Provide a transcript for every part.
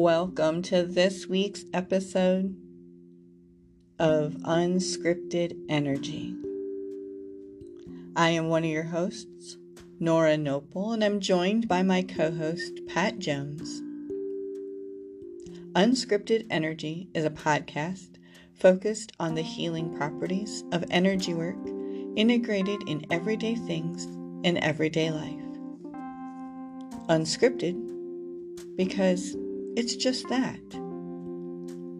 Welcome to this week's episode of Unscripted Energy. I am one of your hosts, Nora Noble, and I'm joined by my co host, Pat Jones. Unscripted Energy is a podcast focused on the healing properties of energy work integrated in everyday things in everyday life. Unscripted because it's just that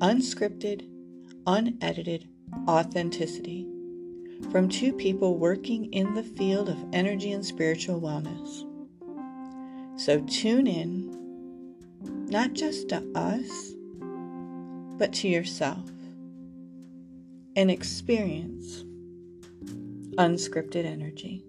unscripted, unedited authenticity from two people working in the field of energy and spiritual wellness. So tune in, not just to us, but to yourself and experience unscripted energy.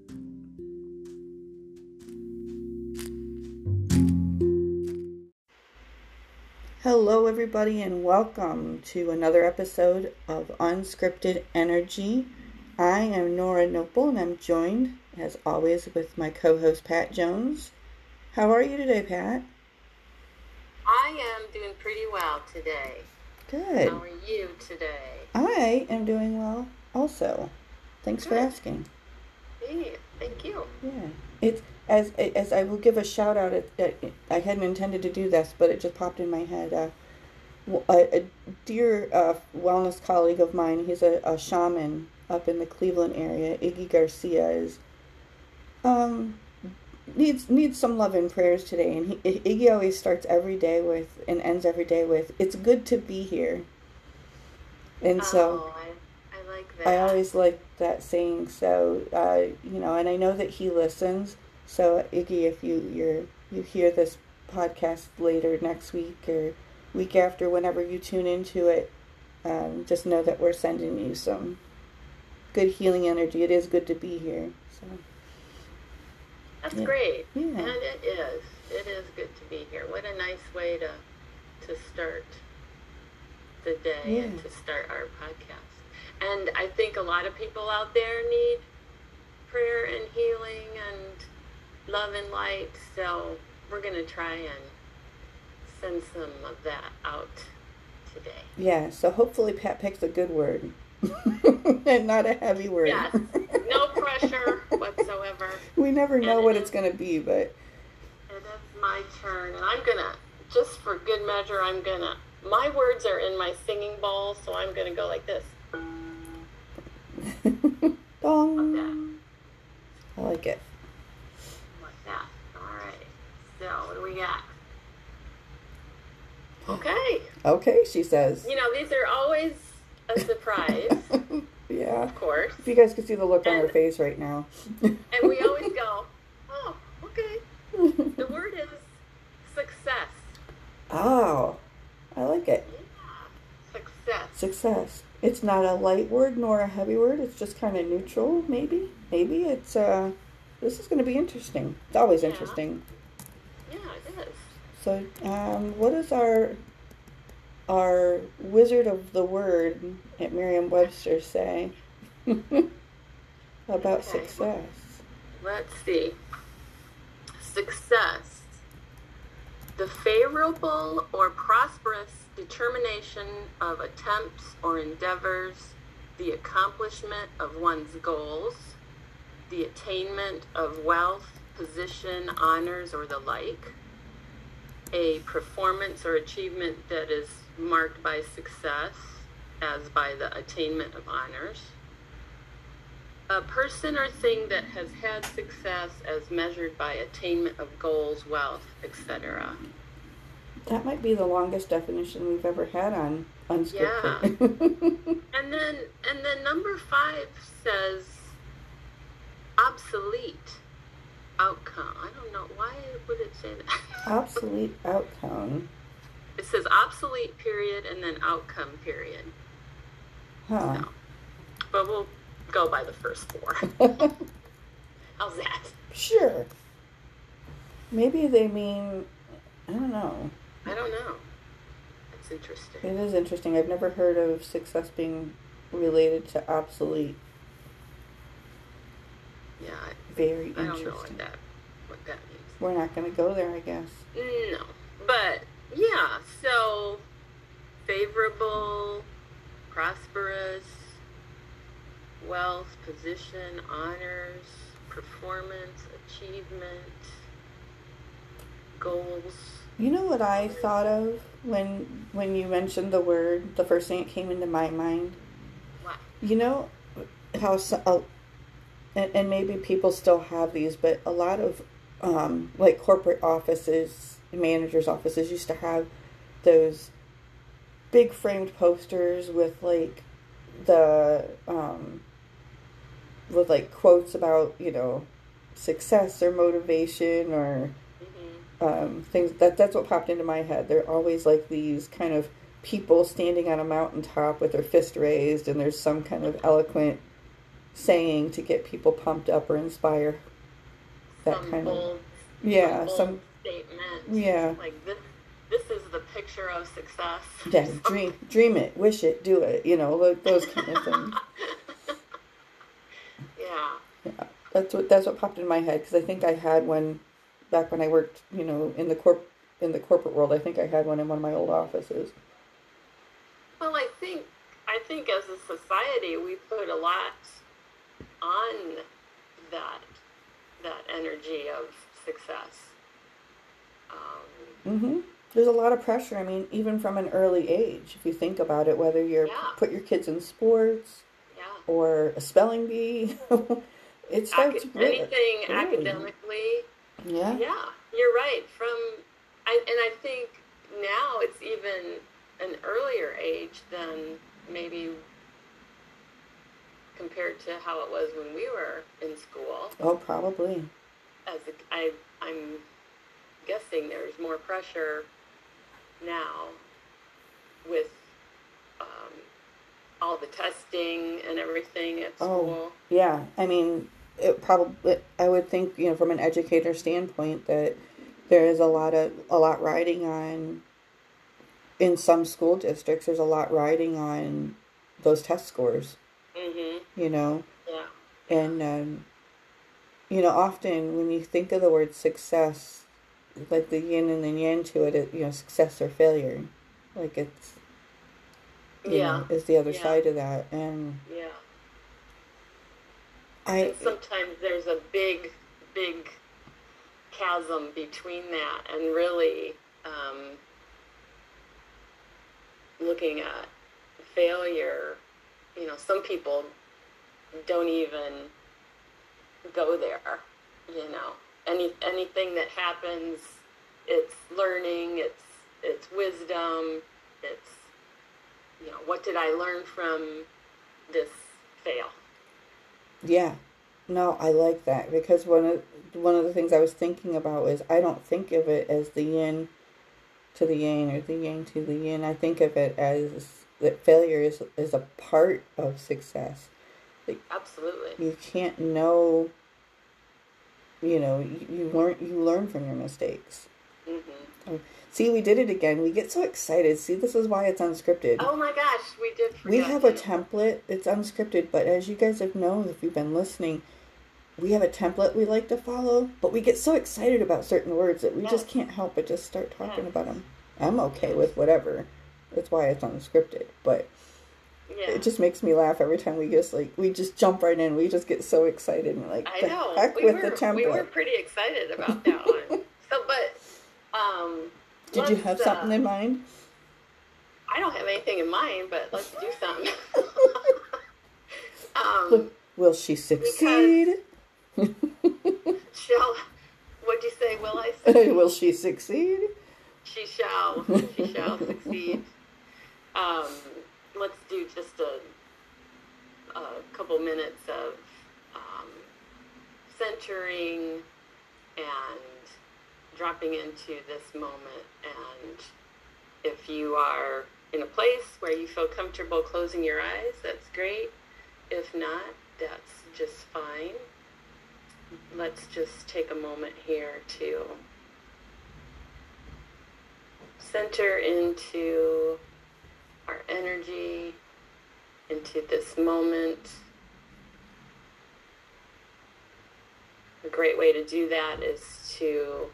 Hello, everybody, and welcome to another episode of Unscripted Energy. I am Nora Noble, and I'm joined, as always, with my co host Pat Jones. How are you today, Pat? I am doing pretty well today. Good. How are you today? I am doing well also. Thanks for asking. Hey, thank you. Yeah. It's as as I will give a shout out. At, at, I hadn't intended to do this, but it just popped in my head. Uh, a, a dear uh, wellness colleague of mine, he's a, a shaman up in the Cleveland area. Iggy Garcia is um needs needs some love and prayers today. And he, Iggy always starts every day with and ends every day with "It's good to be here." And so. oh, I, I like that. I always like that saying. So, uh, you know, and I know that he listens. So, Iggy, if you you're, you hear this podcast later next week or week after, whenever you tune into it, um, just know that we're sending you some good healing energy. It is good to be here. So, That's Yeah. great. Yeah. And it is. It is good to be here. What a nice way to to start the day and to start our podcast. And I think a lot of people out there need prayer and healing and love and light. So we're gonna try and send some of that out today. yeah. So hopefully Pat picks a good word and not a heavy word. Yes. No pressure whatsoever. we never know And what it it's going to be, but It is my turn, and I'm gonna, just for good measure, I'm gonna. My words are in my singing bowl, so I'm gonna go like this. dong. I like it. Like that. All right. So what do we got? Okay. Okay, she says. You know these are always a surprise, yeah. of course, If you guys could see the look on her face right now. and we always go, oh, okay. The word is success. oh, I like it. Yeah. Success. Success. It's not a light word nor a heavy word. It's just kind of neutral, maybe. Maybe it's, uh, this is going to be interesting. It's always Yeah. interesting. Is. So, um, what does our, our wizard of the word at Merriam Webster say about Okay. success? Let's see. Success. The favorable or prosperous determination of attempts or endeavors, the accomplishment of one's goals, the attainment of wealth, position, honors, or the like, a performance or achievement that is marked by success, as by the attainment of honors a person or thing that has had success as measured by attainment of goals, wealth, etc. That might be the longest definition we've ever had on unscripted. Yeah. And then and then number 5 says obsolete outcome. I don't know why would it say that. Obsolete outcome. It says obsolete period and then outcome period. Huh. No. But we'll go by the first four. How's that? Sure. Maybe they mean, I don't know. I don't know. It's interesting. It is interesting. I've never heard of success being related to obsolete. Yeah, Very I, I don't know interesting. what that what that means. We're not going to go there, I guess. No, but yeah, so favorable, prosperous, wealth, position, honors, performance, achievement, goals. You know what I thought of when when you mentioned the word? The first thing that came into my mind. What? You know how so, uh, and, and maybe people still have these, but a lot of um, like corporate offices, managers' offices used to have those big framed posters with like the um, with like quotes about you know success or motivation or hmm um, things that that's what popped into my head. They're always like these kind of people standing on a mountaintop with their fist raised, and there's some kind of eloquent saying to get people pumped up or inspire. That some kind of bold, yeah, bold some statement. yeah, Like this, this is the picture of success. yeah. Dream, dream it, wish it, do it. You know, those kind of things. yeah. Yeah, that's what that's what popped in my head because I think I had one back when I worked, you know, in the corp in the corporate world. I think I had one in one of my old offices. Well, I think I think as a society we put a lot on that that energy of success. Um, hmm There's a lot of pressure. I mean, even from an early age, if you think about it, whether you're Yeah. put your kids in sports yeah. or a spelling bee, it starts really anything early. academically. Yeah. Yeah, you're right. From I, and I think now it's even an earlier age than maybe compared to how it was when we were in school. Oh, probably. As a, I, I'm guessing there's more pressure now with um, all the testing and everything at school. Oh. school. Yeah. I mean, it probably. I would think you know from an educator standpoint that there is a lot of a lot riding on. In some school districts, there's a lot riding on those test scores. Hmm You know, Yeah. And, um, you know, often when you think of the word success, like the yin and the yang to it, it you know, success or failure. Like it's, Yeah. know, is the other Yeah. side of that. And Yeah. I, And sometimes there's a big, big chasm between that and really um, looking at failure. You know, some people don't even go there. You know, any anything that happens, it's learning, it's it's wisdom, it's you know, what did I learn from this fail? yeah, no, I like that because one of, one of the things I was thinking about is I don't think of it as the yin to the yang or the yang to the yin. I think of it as that failure is, is a part of success. Absolutely. you can't know you know you, you learn you learn from your mistakes. Hmm see we did it again. We get so excited. See this is why it's unscripted. Oh my gosh, we did. we have a template. It's unscripted but as you guys have known if you've been listening we have a template we like to follow but we get so excited about certain words that we just can't help but just start talking Yes. about them i'm okay with whatever that's why it's unscripted but Yeah, it just makes me laugh every time we just like we just jump right in. We just get so excited and like I know. heck we with were the template. we were pretty excited about that one. So, but um, Did you have something uh, in mind? I don't have anything in mind, but let's do something. um, Look, Will she succeed? shall what'd you say? Will I? Succeed? Will she succeed? She shall. She shall succeed. Um, let's do just a, a couple minutes of um, centering and dropping into this moment. And if you are in a place where you feel comfortable closing your eyes, that's great. If not, that's just fine. Let's just take a moment here to center into our energy, into this moment. A great way to do that is to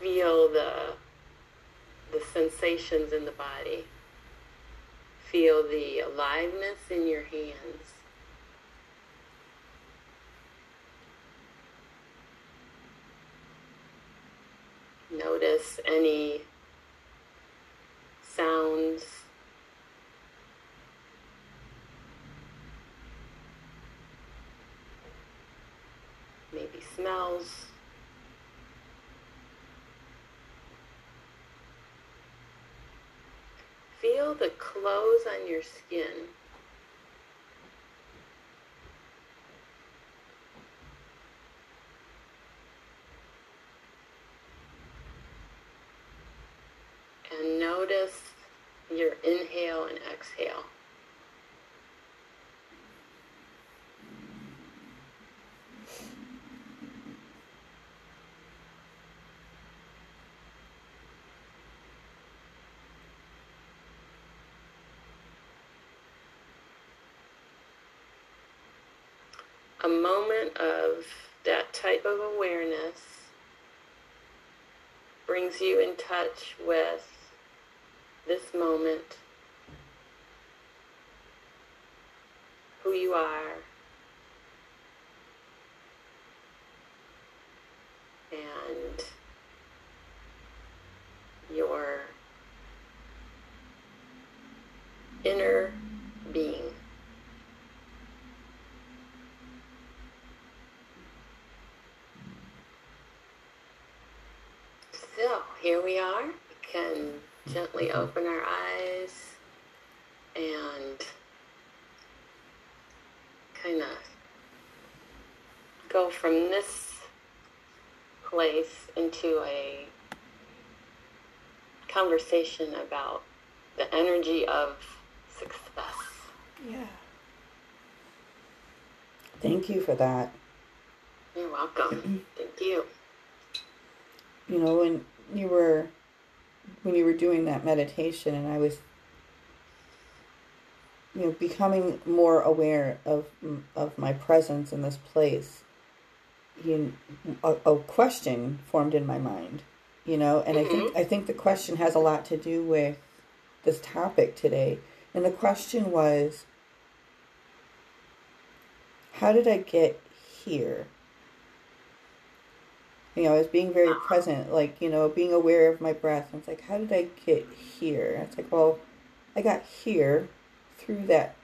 feel the the sensations in the body. Feel the aliveness in your hands. Notice any sounds maybe smells. Feel the clothes on your skin. And notice your inhale and exhale. A moment of that type of awareness brings you in touch with this moment, who you are, and your inner being. So here we are. We can gently mm-hmm. open our eyes and kind of go from this place into a conversation about the energy of success. Yeah. Thank you for that. You're welcome. Thank you. You know, when you were when you were doing that meditation and I was you know becoming more aware of of my presence in this place you a, a question formed in my mind you know? And i think mm-hmm. i think the question has a lot to do with this topic today. And the question was how did i get here you know, I was being very present, like, you know, being aware of my breath. And it's like, how did I get here? It's like, well, I got here through that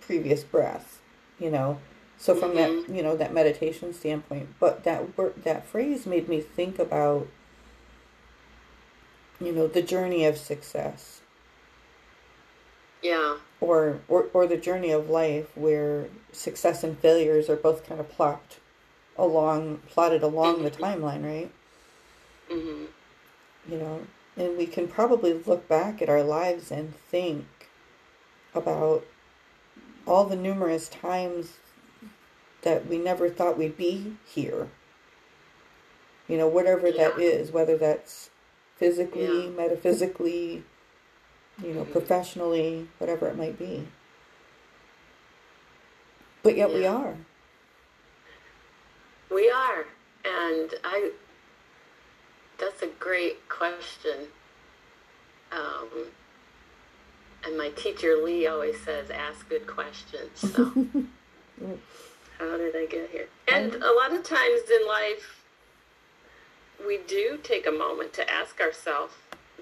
previous breath, you know. So from that, mm-hmm. you know, that meditation standpoint, but that word, that phrase made me think about, you know, the journey of success. Yeah. Or, or, or the journey of life where success and failures are both kind of plopped along plotted along the timeline, right? hmm You know, and we can probably look back at our lives and think about all the numerous times that we never thought we'd be here. You know, whatever that Yeah. is, whether that's physically, Yeah. metaphysically, you know, Mhm. professionally, whatever it might be. But yet we are. We are. And I, that's a great question. Um, and my teacher Lee always says, ask good questions. So, how did I get here? And a lot of times in life, we do take a moment to ask ourselves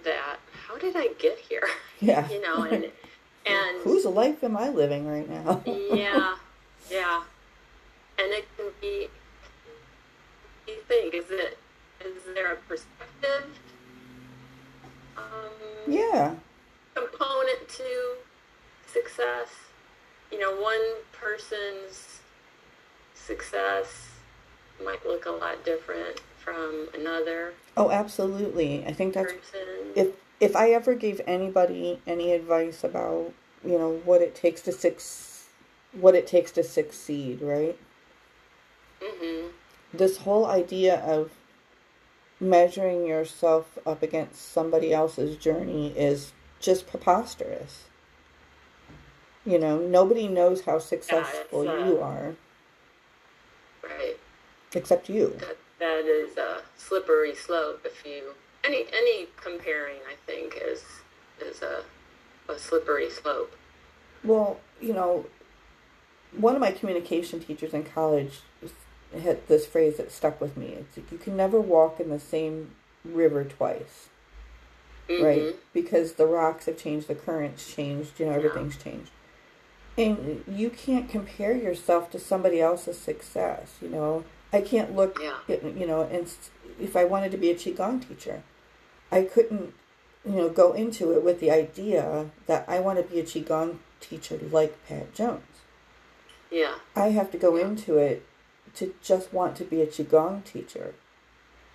that, how did I get here? Yeah. You know, and, and Whose life am I living right now? yeah, yeah. And it can be, you think, is it, is there a perspective um, yeah. component to success? You know, one person's success might look a lot different from another Oh, absolutely. I think that's person. if if I ever gave anybody any advice about you know what it takes to suc what it takes to succeed, right? hmm This whole idea of measuring yourself up against somebody else's journey is just preposterous. You know, nobody knows how successful uh, you are Right. except you. That, that is a slippery slope. If you any any comparing, I think is is a a slippery slope. Well, you know, one of my communication teachers in college had this phrase that stuck with me. It's like you can never walk in the same river twice. Mm-hmm. Right? Because the rocks have changed, the currents changed, you know, everything's changed. And you can't compare yourself to somebody else's success, you know. I can't look, yeah. you know, and if I wanted to be a Qigong teacher, I couldn't, you know, go into it with the idea that I want to be a Qigong teacher like Pat Jones. Yeah. I have to go yeah. into it to just want to be a Qigong teacher.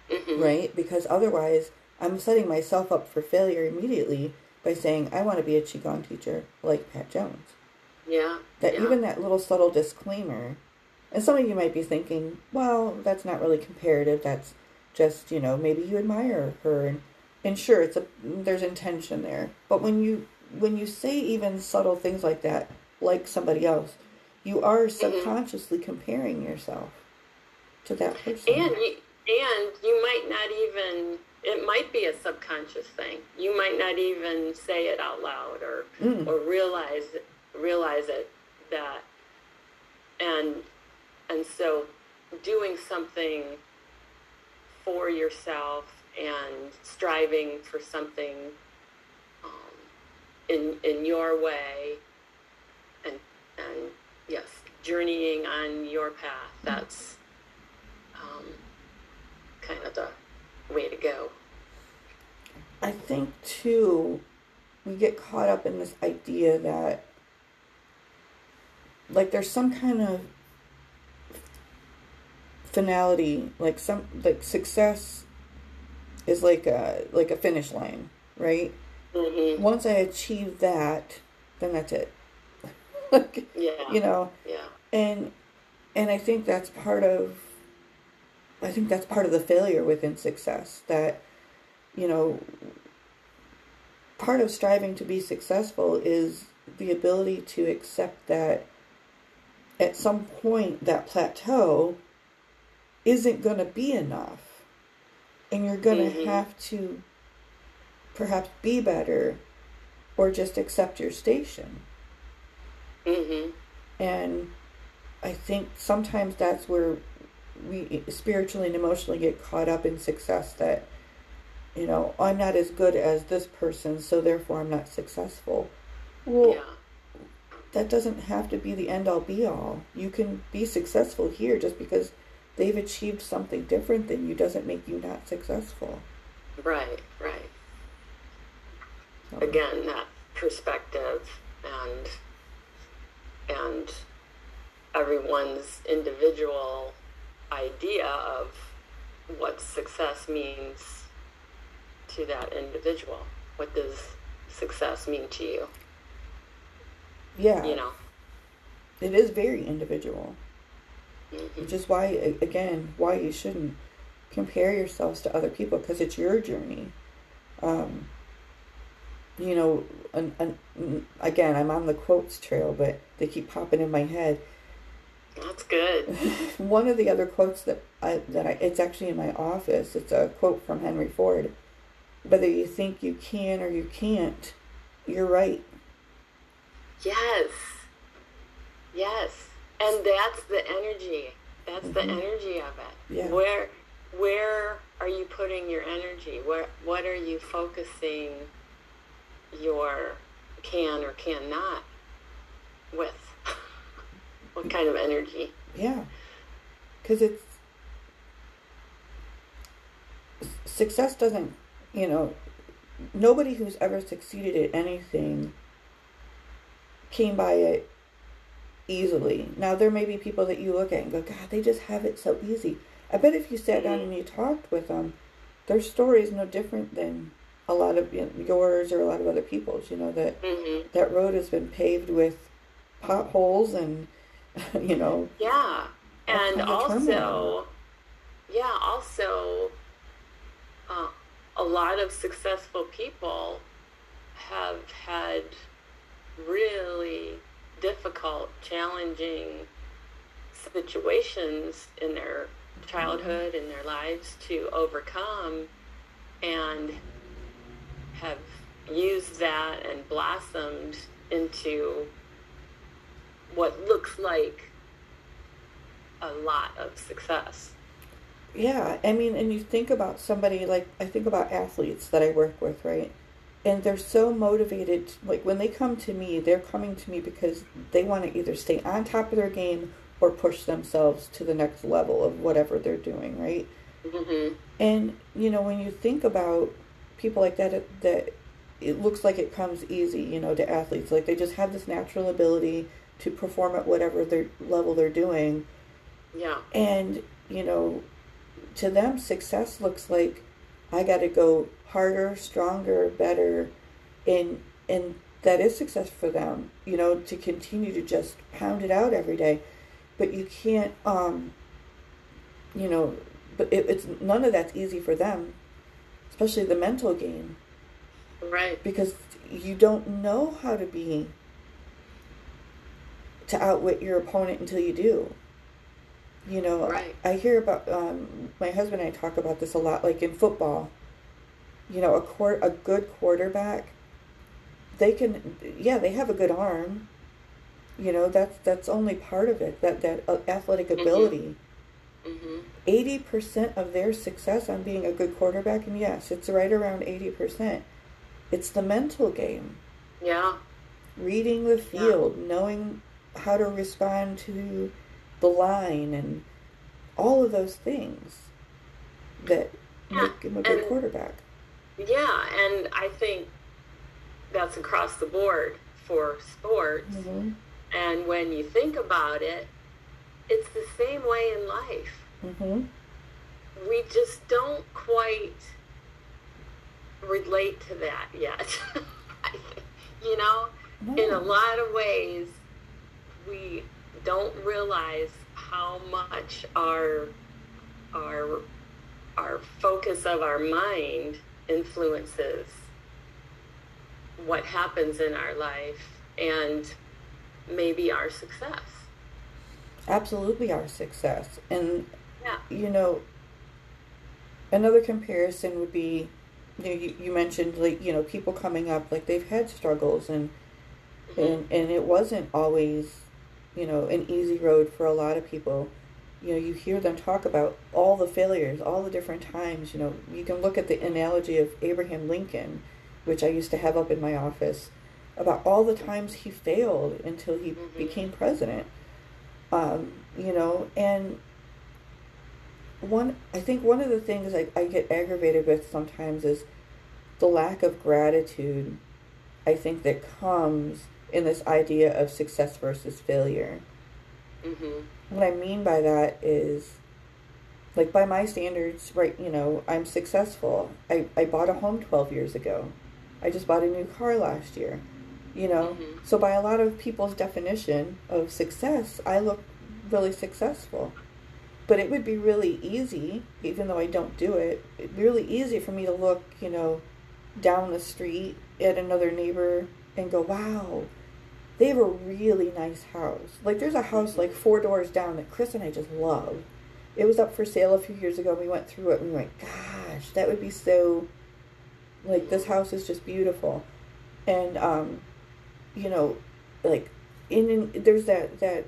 Mm-hmm. Right? Because otherwise, I'm setting myself up for failure immediately by saying, I want to be a Qigong teacher like Pat Jones. Yeah. That yeah. even that little subtle disclaimer, and some of you might be thinking, well, that's not really comparative. That's just, you know, maybe you admire her. And, and sure, it's a, there's intention there. But when you, when you say even subtle things like that, like somebody else, you are mm-hmm. subconsciously mm-hmm. comparing yourself to that person. And you, and you might not even it might be a subconscious thing. You might not even say it out loud or mm. or realize realize it that and and so doing something for yourself and striving for something um, in in your way and and yes, journeying on your path. That's um, kind of the way to go. I think, too, we get caught up in this idea that, like, there's some kind of finality, like some like success is like a like a finish line, right? Mm-hmm. Once I achieve that, then that's it. like, yeah. You know. Yeah. And and I think that's part of I think that's part of the failure within success that you know part of striving to be successful is the ability to accept that at some point that plateau isn't going to be enough and you're going to mm-hmm. have to perhaps be better or just accept your station Mm-hmm. And I think sometimes that's where we spiritually and emotionally get caught up in success that, you know, I'm not as good as this person, so therefore I'm not successful. Well, yeah. that doesn't have to be the end all be all. You can be successful here just because they've achieved something different than you doesn't make you not successful. Right, right. So. Again, that perspective and and everyone's individual idea of what success means to that individual. What does success mean to you? Yeah. You know, it is very individual. Mm-hmm. Which is why, again, why you shouldn't compare yourselves to other people because it's your journey. Um, you know, an, an, again, I'm on the quotes trail, but they keep popping in my head. That's good. One of the other quotes that I that I it's actually in my office. It's a quote from Henry Ford. Whether you think you can or you can't, you're right. Yes. Yes. And that's the energy. That's mm-hmm. the energy of it. Yeah. Where where are you putting your energy? Where what are you focusing your can or cannot with? what kind of energy? Yeah. Because it's success doesn't, you know, nobody who's ever succeeded at anything came by it easily. Now, there may be people that you look at and go, God, they just have it so easy. I bet if you sat down mm-hmm. and you talked with them, their story is no different than a lot of you know, yours or a lot of other people's. You know that mm-hmm. that road has been paved with potholes and you know. Yeah, and also, yeah, also, uh, a lot of successful people have had really difficult, challenging situations in their childhood and their lives to overcome and have used that and blossomed into what looks like a lot of success. Yeah, I mean, and you think about somebody like I think about athletes that I work with, right? And they're so motivated. Like when they come to me, they're coming to me because they want to either stay on top of their game or push themselves to the next level of whatever they're doing, right? Mm-hmm. And you know, when you think about people like that, that it looks like it comes easy, you know, to athletes. Like they just have this natural ability to perform at whatever their level they're doing. Yeah. And you know, to them, success looks like I got to go harder, stronger, better, and and that is success for them. You know, to continue to just pound it out every day, but you can't. um You know, but it, it's none of that's easy for them, especially the mental game. Right. Because you don't know how to be to outwit your opponent until you do. You know, right. I, I hear about um, my husband and I talk about this a lot, like in football. You know, a court, a good quarterback, they can, yeah, they have a good arm. You know, that's that's only part of it. That that uh, athletic ability. Mm-hmm. 80 mm-hmm. percent of their success on being a good quarterback, and yes, it's right around eighty percent. It's the mental game. Yeah. Reading the field, yeah. knowing how to respond to the line and all of those things that yeah. make him a good and, quarterback. Yeah, and I think that's across the board for sports. Mm-hmm. And when you think about it, it's the same way in life. Mm-hmm. We just don't quite relate to that yet. you know, no. in a lot of ways, we don't realize how much our our our focus of our mind influences what happens in our life and maybe our success. Absolutely our success. And yeah. you know another comparison would be you, know, you, you mentioned like you know people coming up like they've had struggles and mm-hmm. and and it wasn't always you know, an easy road for a lot of people. You know, you hear them talk about all the failures, all the different times. You know, you can look at the analogy of Abraham Lincoln, which I used to have up in my office, about all the times he failed until he mm-hmm. became president. Um, you know, and one, I think one of the things I, I get aggravated with sometimes is the lack of gratitude. I think that comes in this idea of success versus failure. Mm-hmm. What I mean by that is, like, by my standards, right, you know, I'm successful. I, I bought a home 12 years ago. I just bought a new car last year. You know, mm-hmm. so by a lot of people's definition of success, I look really successful. But it would be really easy, even though I don't do it, really easy for me to look, you know, down the street at another neighbor and go, wow, they have a really nice house. Like there's a house like four doors down that Chris and I just love. It was up for sale a few years ago. We went through it and we went, gosh, that would be so like this house is just beautiful. And um, you know, like in, in there's that that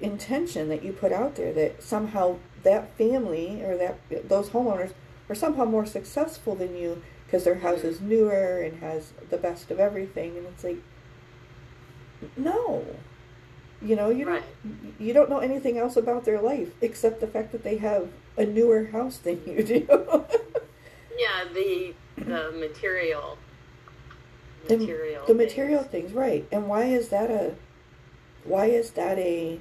intention that you put out there that somehow that family or that those homeowners are somehow more successful than you because their house is newer and has the best of everything and it's like no. You know, you right. don't you don't know anything else about their life except the fact that they have a newer house than you do. yeah, the the material material the, the material things, right. And why is that a why is that a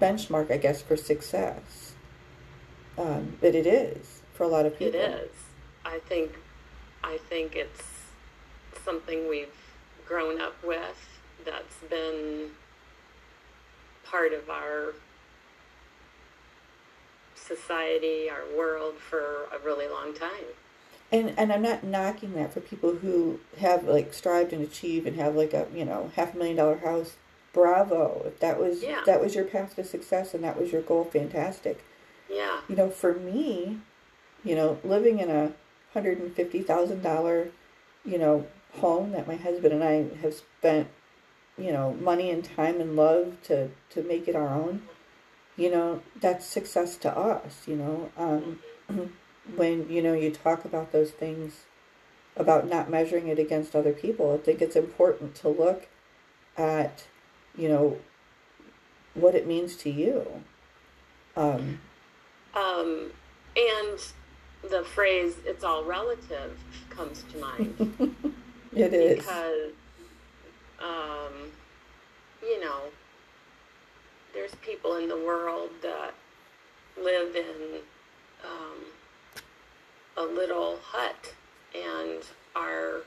benchmark, I guess, for success? Um, but it is for a lot of people. It is. I think I think it's something we've grown up with that's been part of our society, our world for a really long time. And and I'm not knocking that for people who have like strived and achieved and have like a you know half a million dollar house. Bravo! If that was yeah. that was your path to success and that was your goal, fantastic. Yeah. You know, for me, you know, living in a hundred and fifty thousand dollar, you know, home that my husband and I have spent, you know, money and time and love to to make it our own. You know, that's success to us. You know, um, when you know you talk about those things about not measuring it against other people, I think it's important to look at, you know, what it means to you. Um, Um, and the phrase "it's all relative" comes to mind it is. because, um, you know, there's people in the world that live in um, a little hut and are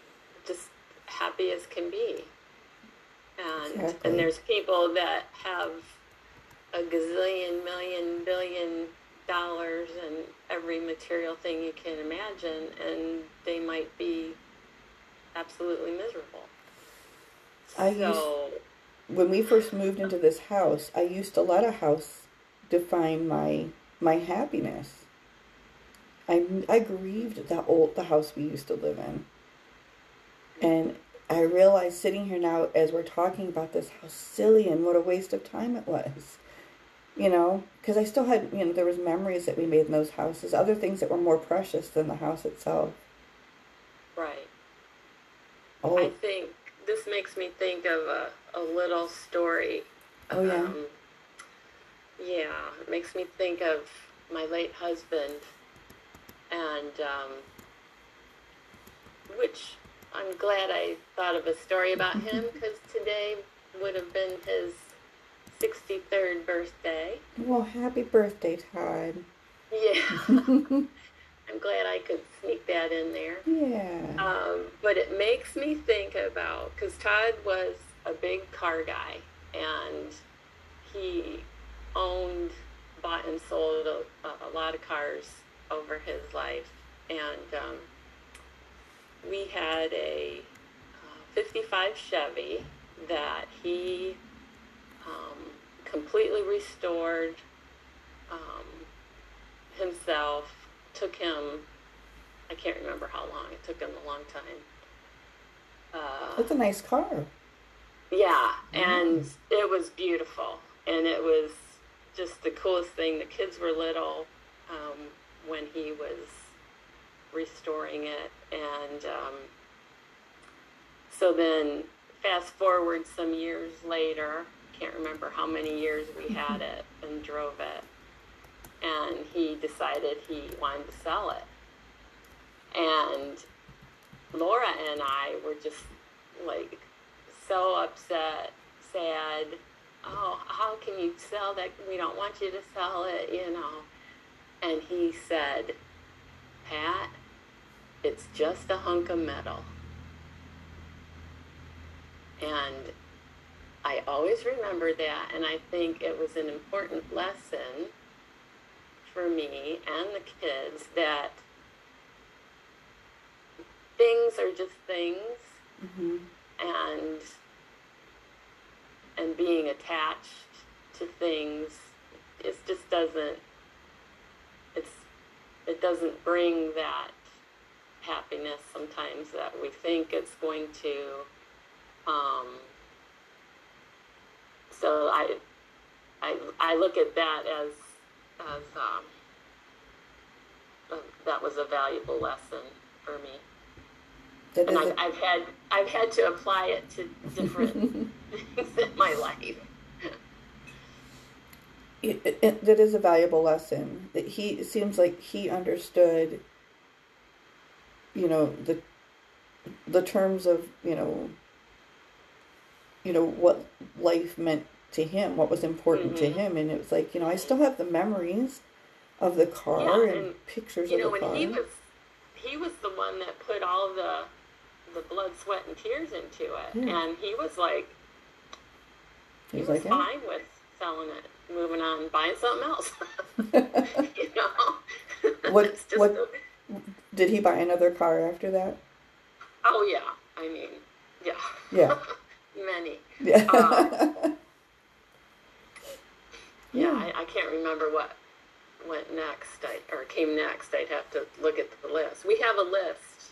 just happy as can be. And Exactly. and there's people that have a gazillion, million, billion dollars and every material thing you can imagine, and they might be absolutely miserable. I used- when we first moved into this house, I used to let a house define my my happiness. I I grieved the old the house we used to live in, and I realized sitting here now as we're talking about this how silly and what a waste of time it was. You know, because I still had you know there was memories that we made in those houses, other things that were more precious than the house itself. right. Oh, I think this makes me think of a, a little story. Oh, yeah? Um, yeah, it makes me think of my late husband, and um, which I'm glad I thought of a story about him because today would have been his 63rd birthday. well, happy birthday, Todd. Yeah, I'm glad I could sneak that in there. Yeah. Um, but it makes me think about because Todd was a big car guy and he owned, bought, and sold a, a lot of cars over his life. And um, we had a uh, 55 Chevy that he um, completely restored um, himself. Took him I can't remember how long. It took him a long time. Uh, That's a nice car. yeah, and it was beautiful, and it was just the coolest thing. The kids were little um, when he was restoring it, and um, so then fast forward some years later. Can't remember how many years we had it and drove it, and he decided he wanted to sell it. And Laura and I were just like so upset, sad. Oh, how can you sell that? We don't want you to sell it, you know. And he said, Pat, it's just a hunk of metal. And I always remember that, and I think it was an important lesson for me and the kids that things are just things hmm and and being attached to things it just doesn't it doesn't bring that happiness sometimes that we think it's going to um, so I, I I look at that as as um, uh, that was a valuable lesson for me That and a- I've had I've had to apply it to different things in my life. It, it- it- that is a valuable lesson. That he it seems like he understood. You know the the terms of you know. You know what life meant to him, what was important to Mhm. him, and it was like you know I still have the memories of the car Yeah, and, and, pictures You know, of the when car. he was he was the one that put all the the blood, sweat, and tears into it, Yeah. and he was like he he was was like, yeah. fine with selling it, moving on, buying something else. you know, What- what- a- Did he buy another car after that? oh yeah, I mean, yeah, Yeah. many. Yeah. Um, Yeah, yeah. I, I can't remember what went next, I, or came next, I'd have to look at the list. We have a list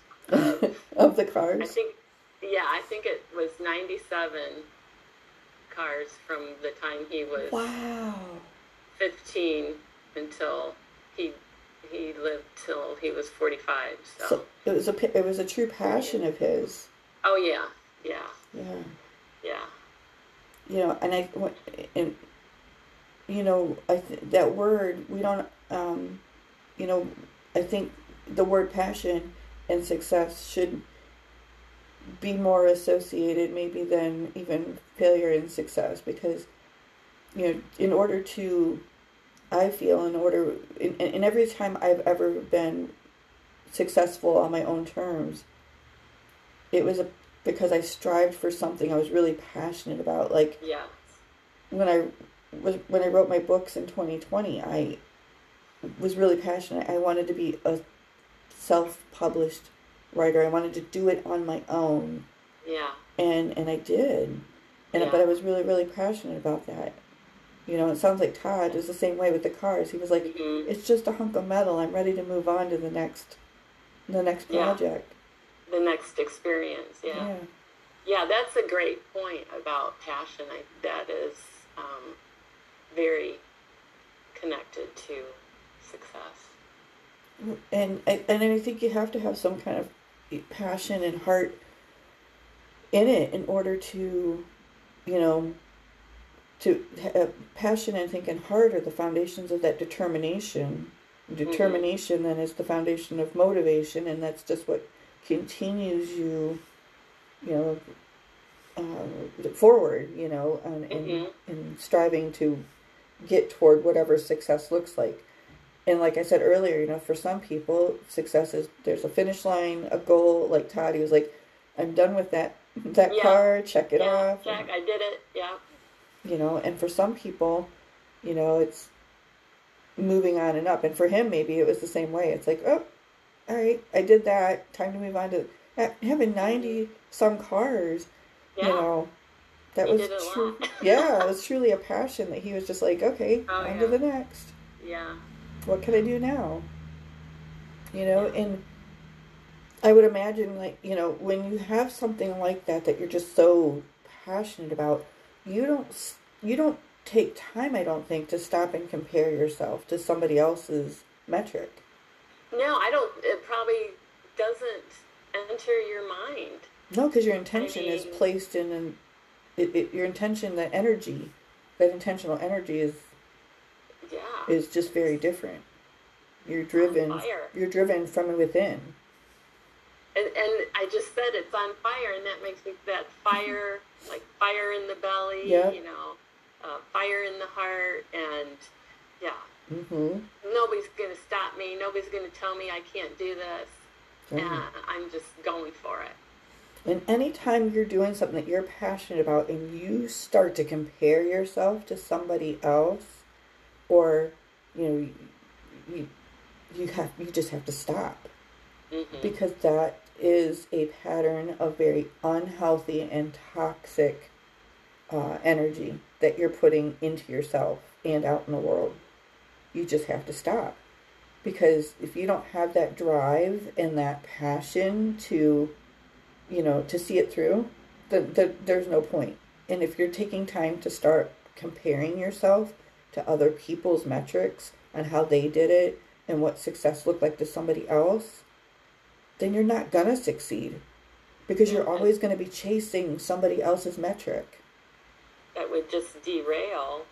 of, of the cars. I think, yeah, I think it was 97 cars from the time he was wow. 15 until he he lived till he was 45. So, So it was a it was a true passion of his. oh yeah, yeah, Yeah. yeah, you know and i and you know i th- that word we don't um you know i think the word passion and success should be more associated maybe than even failure and success because you know in order to i feel in order in, in every time i've ever been successful on my own terms it was a because i strived for something i was really passionate about like yeah, when I was when I wrote my books in 2020, I was really passionate. I wanted to be a self-published writer. I wanted to do it on my own, yeah, and and I did. And Yeah. but I was really really passionate about that. You know, it sounds like Todd was the same way with the cars. He was like, hmm "It's just a hunk of metal. I'm ready to move on to the next, the next Yeah. project." the next experience. Yeah. Yeah, that's a great point about passion. I, that is um, very connected to success. and I, and I think you have to have some kind of passion and heart in it in order to, you know, to uh, passion and think and heart are the foundations of that determination. Determination then is the foundation of motivation, and that's just what continues you, you know, uh, forward. You know, and and, Mhm. and striving to get toward whatever success looks like and like I said earlier, you know, for some people, success is there's a finish line, a goal. Like Todd, he was like, "I'm done with that that Yeah. car. Check it yeah, off." Jack, I did it. Yeah. you know, and for some people, you know, it's moving on and up. And for him, maybe it was the same way. It's like, oh, all right, I did that. Time to move on to having ninety some cars. Yeah. You know, that He was did it a true. yeah, it was truly a passion that he was just like, okay, Oh, on yeah. to the next yeah. What can I do now? You know, and I would imagine, like, you know, when you have something like that that you're just so passionate about, you don't, you don't take time, I don't think, to stop and compare yourself to somebody else's metric. No, I don't. It probably doesn't enter your mind. No, because your intention is mean- placed in, an, it, it, your intention, that energy, that intentional energy is Yeah. is just very different. You're driven. fire. You're driven from within. And, and I just said it's on fire, and that makes me that fire, like fire in the belly, Yeah. you know, uh, fire in the heart, and yeah, Mm-hmm. nobody's gonna stop me. Nobody's gonna tell me I can't do this. And I'm just going for it. And anytime you're doing something that you're passionate about and you start to compare yourself to somebody else, or you know, you you have you just have to stop. Hmm because that is a pattern of very unhealthy and toxic uh, energy that you're putting into yourself and out in the world. You just have to stop. Because if you don't have that drive and that passion to you know to see it through then the, there's no point. And if you're taking time to start comparing yourself to other people's metrics on how they did it and what success looked like to somebody else then you're not gonna succeed because you're always going to be chasing somebody else's metric That would just derail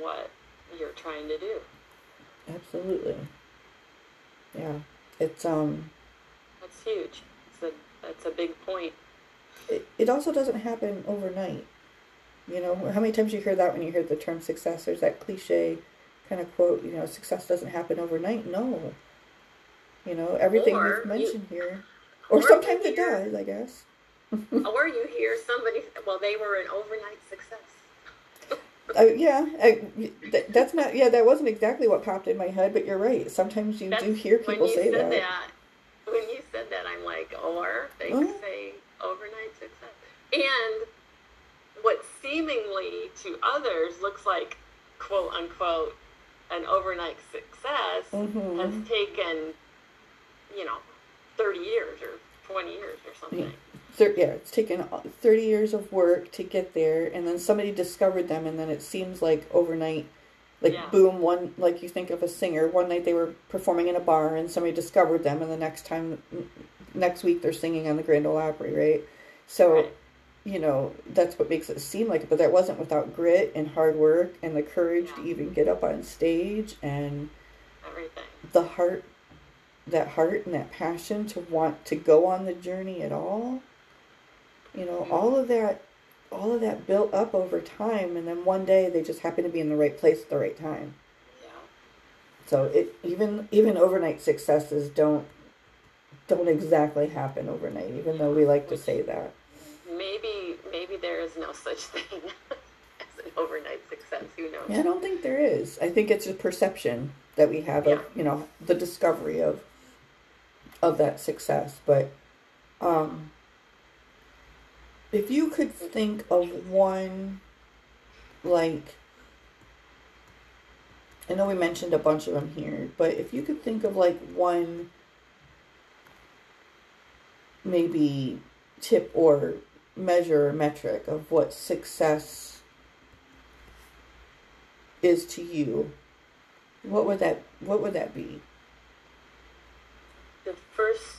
what you're trying to do. absolutely yeah it's um That's huge. It's a that's a big point. it, it also doesn't happen overnight. You know, how many times you hear that when you hear the term success? There's that cliche kind of quote, you know, success doesn't happen overnight. No. You know, everything Or we've you- mentioned here. Or, or sometimes you it hear- does, I guess. or you hear somebody, well, they were an overnight success. Uh, yeah, I, th- that's not, yeah, that wasn't exactly what popped in my head, but you're right. Sometimes you That's- do hear when people you say said that. When you said that, I'm like, or they Oh. say overnight success. And what seemingly to others looks like quote unquote an overnight success Mhm. has taken, you know, 30 years or 20 years or something. Yeah, it's taken 30 years of work to get there, and then somebody discovered them, and then it seems like overnight, like Yeah. boom, one, like you think of a singer, one night they were performing in a bar, and somebody discovered them, and the next time, next week they're singing on the Grand Ole Opry, right? So, Right. You know, that's what makes it seem like it, but that wasn't without grit and hard work and the courage to even get up on stage and Everything. the heart that heart and that passion to want to go on the journey at all you know Mhm. all of that all of that built up over time and then one day they just happen to be in the right place at the right time Yeah. so it even even overnight successes don't don't exactly happen overnight even though we like to say that Maybe maybe there is no such thing as an overnight success. Who knows? Yeah, I don't think there is. I think it's a perception that we have of, Yeah. you know, the discovery of of that success. But um if you could think of one like I know we mentioned a bunch of them here, but if you could think of like one maybe tip or measure or metric of what success is to you, what would that what would that be? The first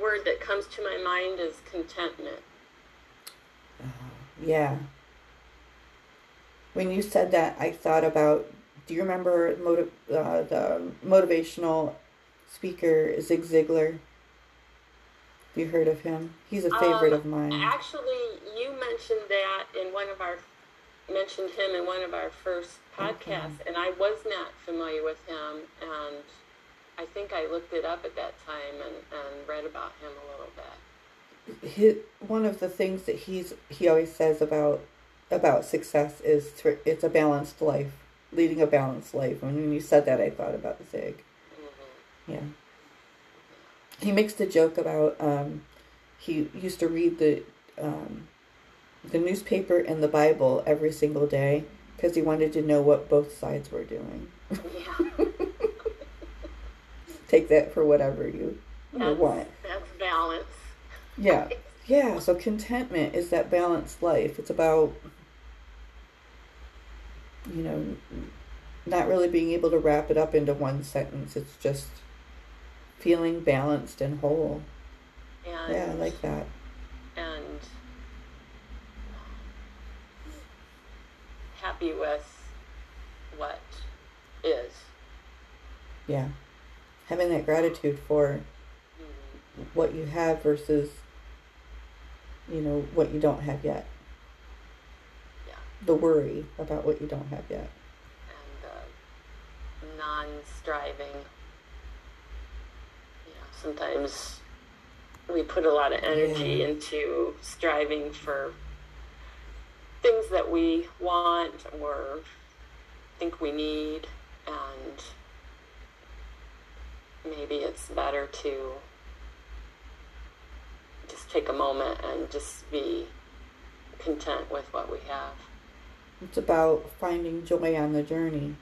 word that comes to my mind is contentment. Yeah. When you said that, I thought about. Do you remember motiv- uh, the motivational speaker Zig Ziglar? You heard of him? He's a favorite Um, of mine. Actually, you mentioned that in one of our mentioned him in one of our first podcasts, and I was not familiar with him, and I think I looked it up at that time and, and read about him a little bit. His, one of the things that he's he always says about about success is it's a balanced life, leading a balanced life. And when you said that, I thought about Zig. hmm Yeah. He makes the joke about um, he used to read the um, the newspaper and the Bible every single day because he wanted to know what both sides were doing. Yeah, Take that for whatever you, that's, want. that's balance. Yeah. Yeah, so contentment is that balanced life. It's about, you know, not really being able to wrap it up into one sentence. It's just feeling balanced and whole. And, Yeah, I like that. and happy with what is. Yeah. Having that gratitude for Mhm. what you have versus, you know, what you don't have yet. Yeah. The worry about what you don't have yet. and uh, non-striving. Sometimes we put a lot of energy Yeah. into striving for things that we want or think we need, and maybe it's better to just take a moment and just be content with what we have. It's about finding joy on the journey.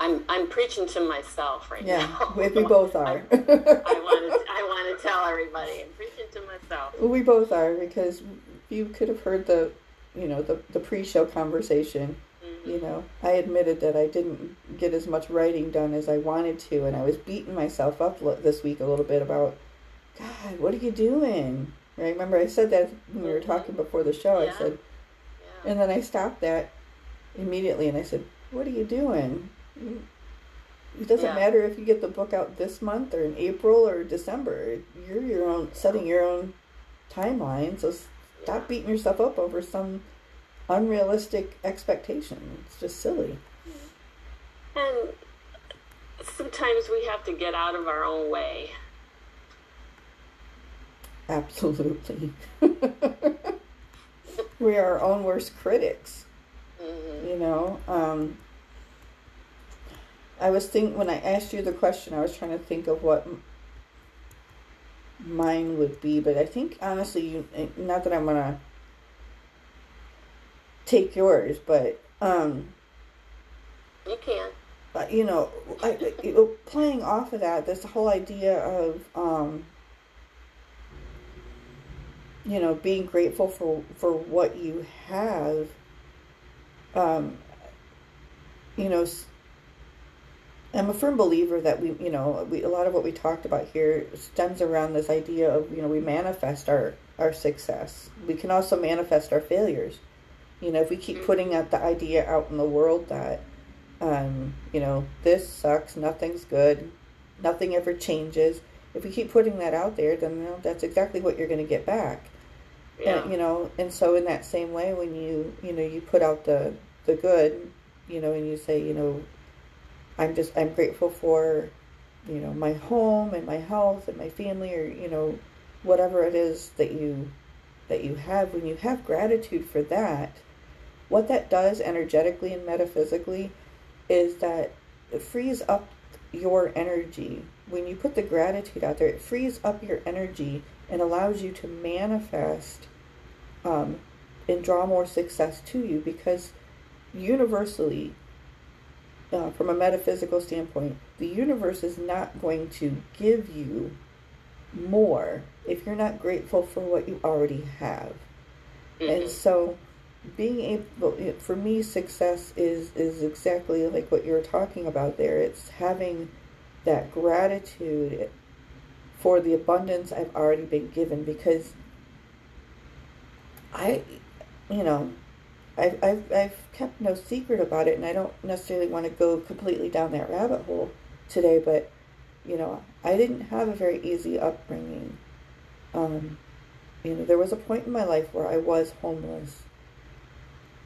I'm I'm preaching to myself right Yeah, now. we, we both are. I want to I want to tell everybody I'm preaching to myself. we both are because you could have heard the, you know, the, the pre-show conversation. Mhm. You know, I admitted that I didn't get as much writing done as I wanted to, and I was beating myself up this week a little bit about, God, what are you doing? Right? Remember, I said that when we were Mhm. talking before the show. I said, Yeah. and then I stopped that immediately, and I said, "What are you doing? It doesn't Yeah. matter if you get the book out this month or in April or December. You're your own setting your own timeline. So stop beating yourself up over some unrealistic expectation. It's just silly. And sometimes we have to get out of our own way. Absolutely. we are our own worst critics. hmm You know, um, I was think when I asked you the question, I was trying to think of what mine would be, but I think honestly, you eh, not that I'm gonna take yours, but um, You can. But you know, I, playing off of that, this whole idea of um, you know being grateful for for what you have. Um, you know, I'm a firm believer that we, you know, we, a lot of what we talked about here stems around this idea of, you know, we manifest our, our success. We can also manifest our failures. You know, if we keep mm-hmm. putting out the idea out in the world that, um, you know, this sucks, nothing's good, nothing ever changes. If we keep putting that out there, then you know, that's exactly what you're going to get back. Yeah. And, you know, and so in that same way, when you, you know, you put out the, the good, you know, and you say, you know, I'm just, I'm grateful for, you know, my home and my health and my family or, you know, whatever it is that you, that you have. When you have gratitude for that, what that does energetically and metaphysically is that it frees up your energy. When you put the gratitude out there, it frees up your energy and allows you to manifest um, and draw more success to you because universally, uh, from a metaphysical standpoint, the universe is not going to give you more if you're not grateful for what you already have. Mm-hmm. And so being able for me success is is exactly like what you're talking about there it's having that gratitude for the abundance I've already been given because I you know I've, I've, I've kept no secret about it and I don't necessarily want to go completely down that rabbit hole today but you know I didn't have a very easy upbringing um, you know there was a point in my life where I was homeless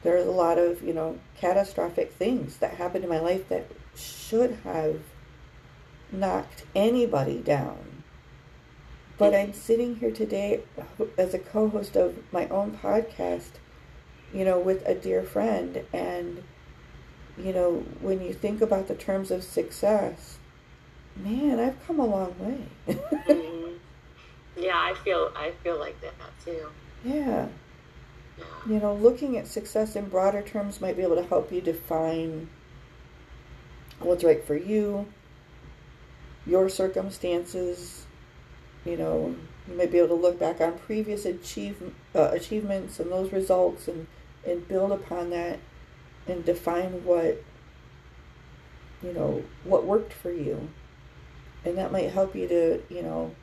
There was a lot of, you know, catastrophic things that happened in my life that should have knocked anybody down. But I'm sitting here today as a co host of my own podcast, you know, with a dear friend. And, you know, when you think about the terms of success, man, I've come a long way. mm-hmm. Yeah, I feel I feel like that too. Yeah you know, looking at success in broader terms might be able to help you define what's right for you, your circumstances. You know, you might be able to look back on previous achieve, uh, achievements and those results and, and build upon that and define what, you know, what worked for you. And that might help you to, you know,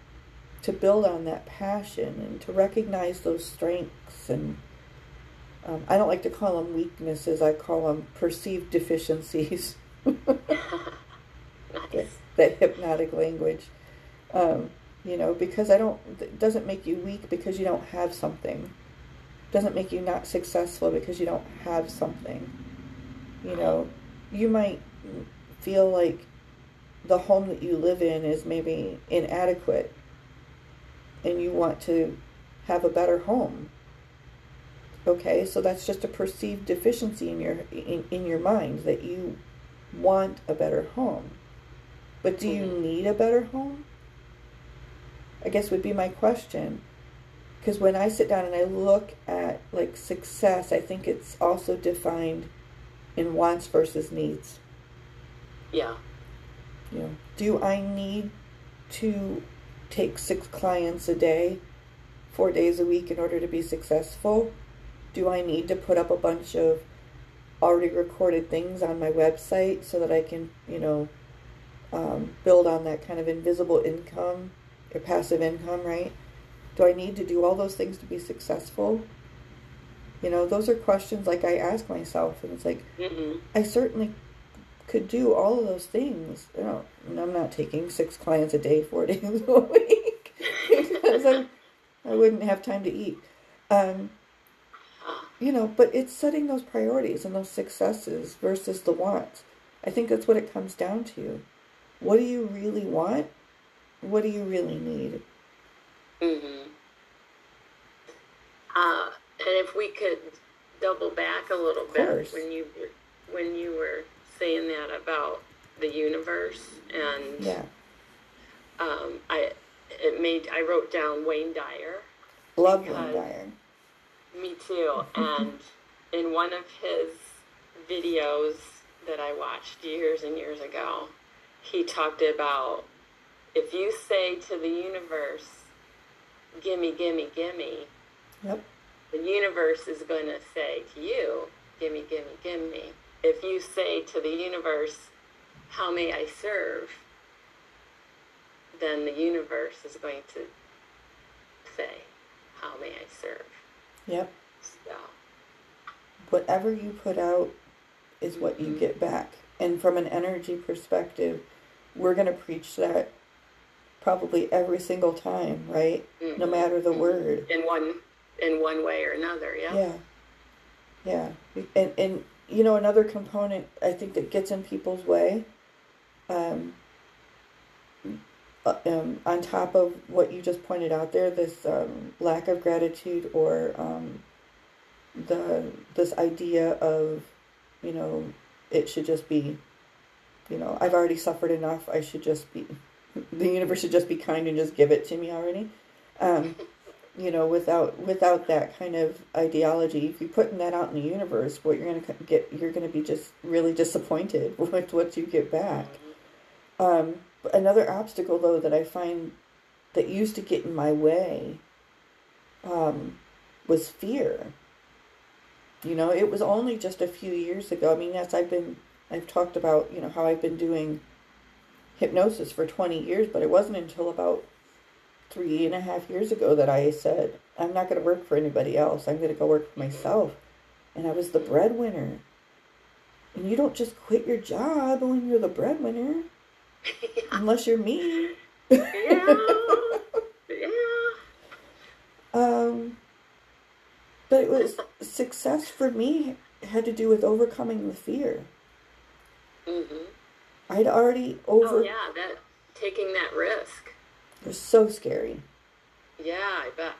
to build on that passion and to recognize those strengths and um, I don't like to call them weaknesses. I call them perceived deficiencies. nice. that, hypnotic language. Um, you know, because I don't, it doesn't make you weak because you don't have something. Doesn't make you not successful because you don't have something. You know, you might feel like the home that you live in is maybe inadequate and you want to have a better home Okay, so that's just a perceived deficiency in your in, in your mind that you want a better home. But do you mm-hmm. need a better home? I guess would be my question. Because when I sit down and I look at like success, I think it's also defined in wants versus needs. Yeah. You know, do I need to take six clients a day, four days a week in order to be successful? do I need to put up a bunch of already recorded things on my website so that I can, you know, um, build on that kind of invisible income or passive income, right? Do I need to do all those things to be successful? You know, those are questions like I ask myself, and it's like, mm I certainly could do all of those things. You know, I'm not taking six clients a day, four days a week, because I, I wouldn't have time to eat. Um, you know, but it's setting those priorities and those successes versus the wants. I think that's what it comes down to. What do you really want? What do you really need? Mhm. Uh, and if we could double back a little bit when you when you were saying that about the universe and yeah, um, I it made I wrote down Wayne Dyer. Love Wayne Dyer me too. And in one of his videos, that I watched years and years ago, he talked about if you say to the universe, gimme, gimme, gimme, Yep. the universe is going to say to you, gimme, gimme, gimme. If you say to the universe, how may I serve? Then the universe is going to say, how may I serve? Yep. So, Whatever you put out is what you mm-hmm. get back. And from an energy perspective, we're going to preach that probably every single time, right? No mhm, matter the mhm. word. in one in one way or another, yeah. Yeah. Yeah. And and you know another component I think that gets in people's way um uh, um, on top of what you just pointed out there, this um, lack of gratitude or um, the this idea of, you know, it should just be, you know, I've already suffered enough. I should just be, the universe should just be kind and just give it to me already. Um, you know, without without that kind of ideology, if you're putting that out in the universe, what you're gonna get, you're gonna be just really disappointed with what you get back. Um, another obstacle, though, that I find that used to get in my way um, was fear. You know, it was only just a few years ago. I mean, yes, I've been, I've talked about, you know, how I've been doing hypnosis for 20 years, but it wasn't until about three and a half years ago that I said, I'm not going to work for anybody else. I'm going to go work for myself. And I was the breadwinner. And you don't just quit your job when you're the breadwinner, unless you're me. yeah. Yeah. Um, but it was success for me had to do with overcoming the fear. Mm-hmm. I'd already over. Oh yeah, that taking that risk. It was so scary. Yeah, I bet.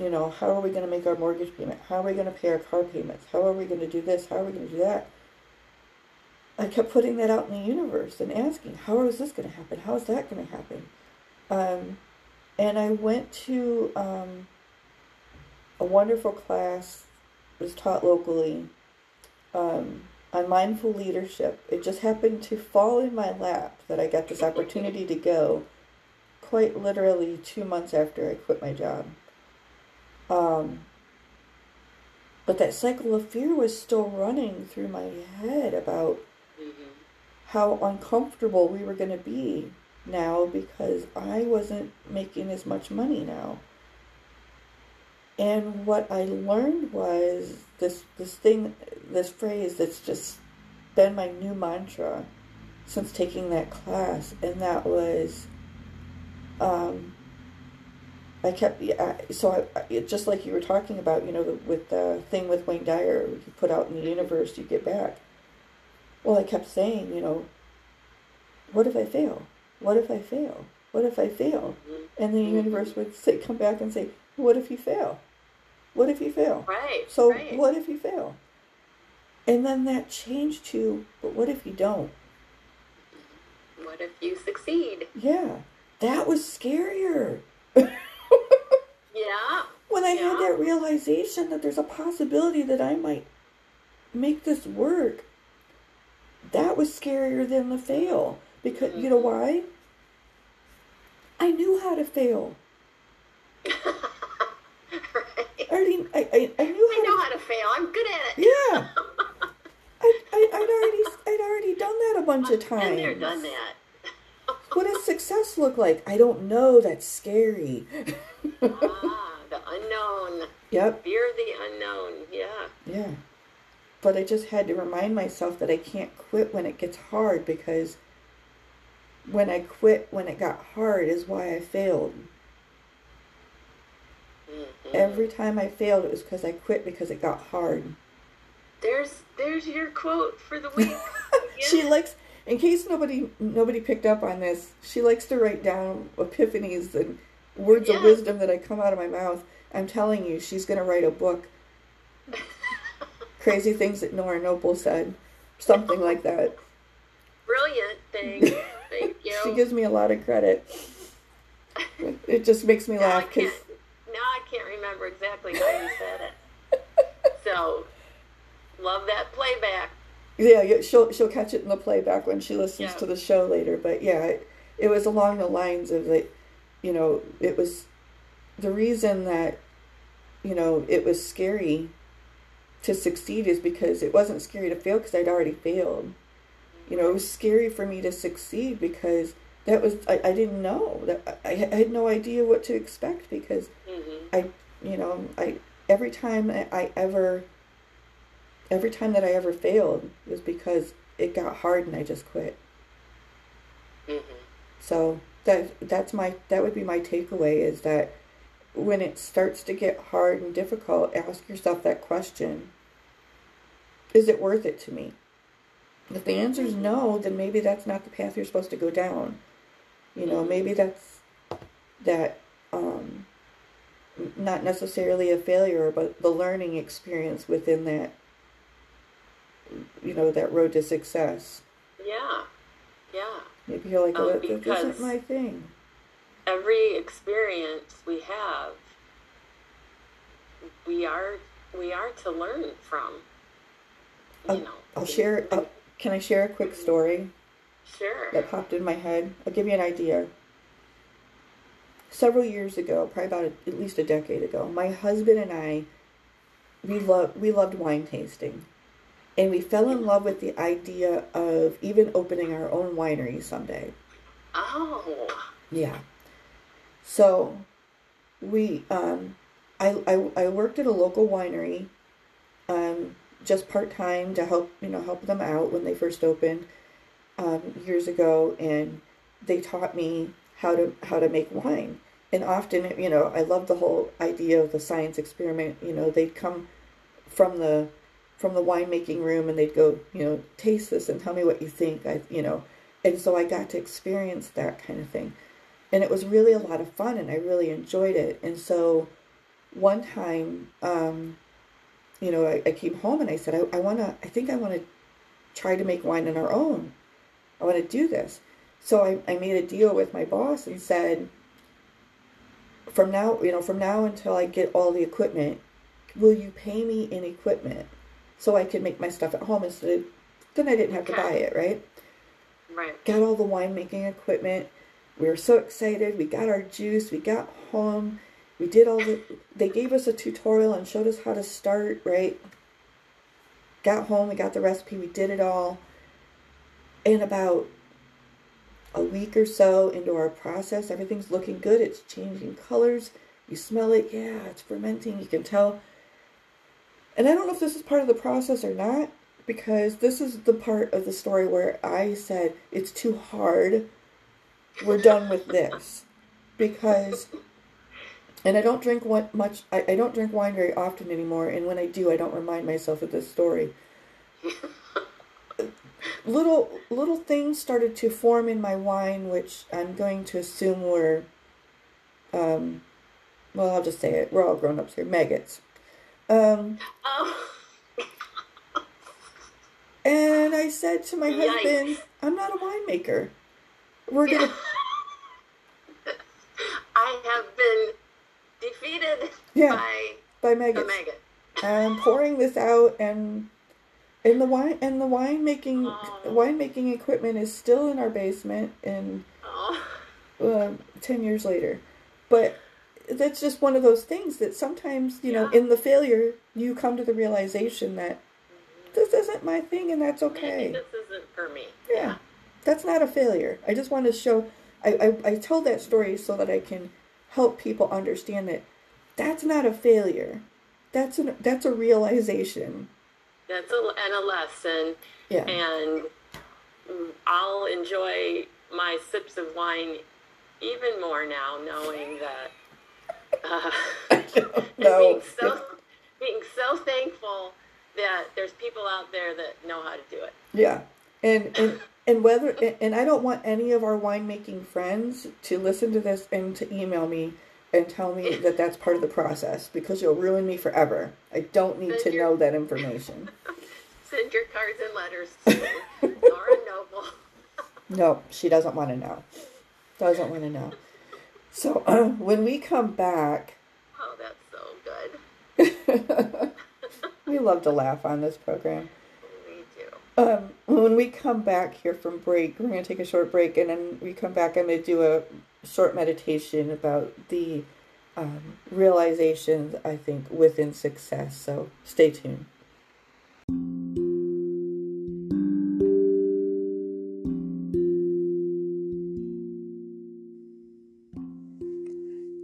You know, how are we going to make our mortgage payment? How are we going to pay our car payments? How are we going to do this? How are we going to do that? I kept putting that out in the universe and asking, how is this going to happen? How is that going to happen? Um, and I went to um, a wonderful class, it was taught locally, um, on mindful leadership. It just happened to fall in my lap that I got this opportunity to go quite literally two months after I quit my job. Um, but that cycle of fear was still running through my head about Mm-hmm. how uncomfortable we were going to be now because I wasn't making as much money now. And what I learned was this this thing this phrase that's just been my new mantra since taking that class and that was um I kept so I, I, just like you were talking about, you know, with the thing with Wayne Dyer, you put out in the universe, you get back. Well, I kept saying, you know, what if I fail? What if I fail? What if I fail? And the universe would say, come back and say, what if you fail? What if you fail? Right. So right. what if you fail? And then that changed to, but what if you don't? What if you succeed? Yeah, that was scarier. Yeah. when I had that realization that there's a possibility that I might make this work, that was scarier than the fail. Because you know mm-hmm. why? I knew how to fail. already, I, I, I knew I know to. how to fail. I'm good at it. Yeah, I, I, I'd already, I'd already done that a bunch of times. Been there, done that. What does success look like? I don't know. That's scary. ah, the unknown. yep. Fear the unknown. Yeah. Yeah. But I just had to remind myself that I can't quit when it gets hard because when I quit when it got hard is why I failed. Mhm. Every time I failed it was because I quit because it got hard. There's there's your quote for the week. she likes in case nobody nobody picked up on this, she likes to write down epiphanies and words of wisdom that I come out of my mouth. I'm telling you, she's gonna write a book. Crazy things that Nora Noble said. Something like that. Brilliant thing. Thank you. She gives me a lot of credit. It just makes me now I laugh because can't. I can't remember exactly how you said it. So, love that playback. Yeah, yeah, she'll she'll catch it in the playback when she listens Yeah. to the show later. But yeah, it, it was along the lines of like, you know, it was the reason that, you know, it was scary to succeed is because it wasn't scary to fail because I'd already failed. You know, it was scary for me to succeed because that was I, I didn't know that I, I had no idea what to expect because Mm-hmm. I, you know, I every time I, I ever, every time that I ever failed was because it got hard and I just quit. Mm-hmm. So that that's my that would be my takeaway is that when it starts to get hard and difficult, ask yourself that question: Is it worth it to me? If the answer is no, then maybe that's not the path you're supposed to go down. You know, maybe that's that um, not necessarily a failure, but the learning experience within that. You know, that road to success. Yeah. Yeah. Maybe you're like, oh, because- isn't my thing. Every experience we have, we are we are to learn from. You I'll- know. I'll share. Uh, can I share a quick story Sure. that popped in my head? I'll give you an idea. Several years ago, probably about a, at least a decade ago, my husband and I, we love we loved wine tasting, and we fell in love with the idea of even opening our own winery someday. Oh. Yeah. So, we um, I, I I worked at a local winery, um, just part time to help you know help them out when they first opened, um, years ago, and they taught me how to how to make wine. And often, you know, I love the whole idea of the science experiment. You know, they'd come from the from the winemaking room and they'd go, you know, taste this and tell me what you think. I, you know, and so I got to experience that kind of thing, and it was really a lot of fun, and I really enjoyed it. And so, one time, um, you know, I, I came home and I said, I, I want to, I think I want to try to make wine on our own. I want to do this. So I, I made a deal with my boss and said, from now, you know, from now until I get all the equipment, will you pay me in equipment so I can make my stuff at home instead of, then I didn't have to buy it, right? Right. got all the winemaking equipment. We were so excited. We got our juice. We got home. We did all the. They gave us a tutorial and showed us how to start. Right. Got home. We got the recipe. We did it all. In about a week or so into our process, everything's looking good. It's changing colors. You smell it. Yeah, it's fermenting. You can tell. And I don't know if this is part of the process or not, because this is the part of the story where I said it's too hard. We're done with this because, and I don't drink much. I, I don't drink wine very often anymore, and when I do, I don't remind myself of this story. Little little things started to form in my wine, which I'm going to assume were, um, well, I'll just say it. We're all grown ups here. Maggots. Um, Oh. And I said to my Yikes. husband, I'm not a winemaker. We're gonna I have been defeated Yeah. by the maggots. maggot. I'm pouring this out and and the wine and the wine winemaking Oh. winemaking equipment is still in our basement and Oh. um, 10 years later. But that's just one of those things that sometimes, you know, in the failure, you come to the realization that this isn't my thing and that's Maybe okay. this isn't for me. Yeah, that's not a failure. I just want to show. I, I I told that story so that I can help people understand that that's not a failure. That's an that's a realization. That's a, and a lesson. Yeah. And I'll enjoy my sips of wine even more now, knowing that. Uh, No. being so being so thankful that there's people out there that know how to do it. Yeah, and and and whether and I don't want any of our winemaking friends to listen to this and to email me and tell me that that's part of the process because you'll ruin me forever. I don't need to know that information. Send your cards and letters to Nora Noble. No, she doesn't want to know. Doesn't want to know. So uh, when we come back, Oh, that's so good. we love to laugh on this program. We do. Um, when we come back here from break, we're going to take a short break, and then we come back. I'm going to do a short meditation about the um, realizations I think within success. So stay tuned.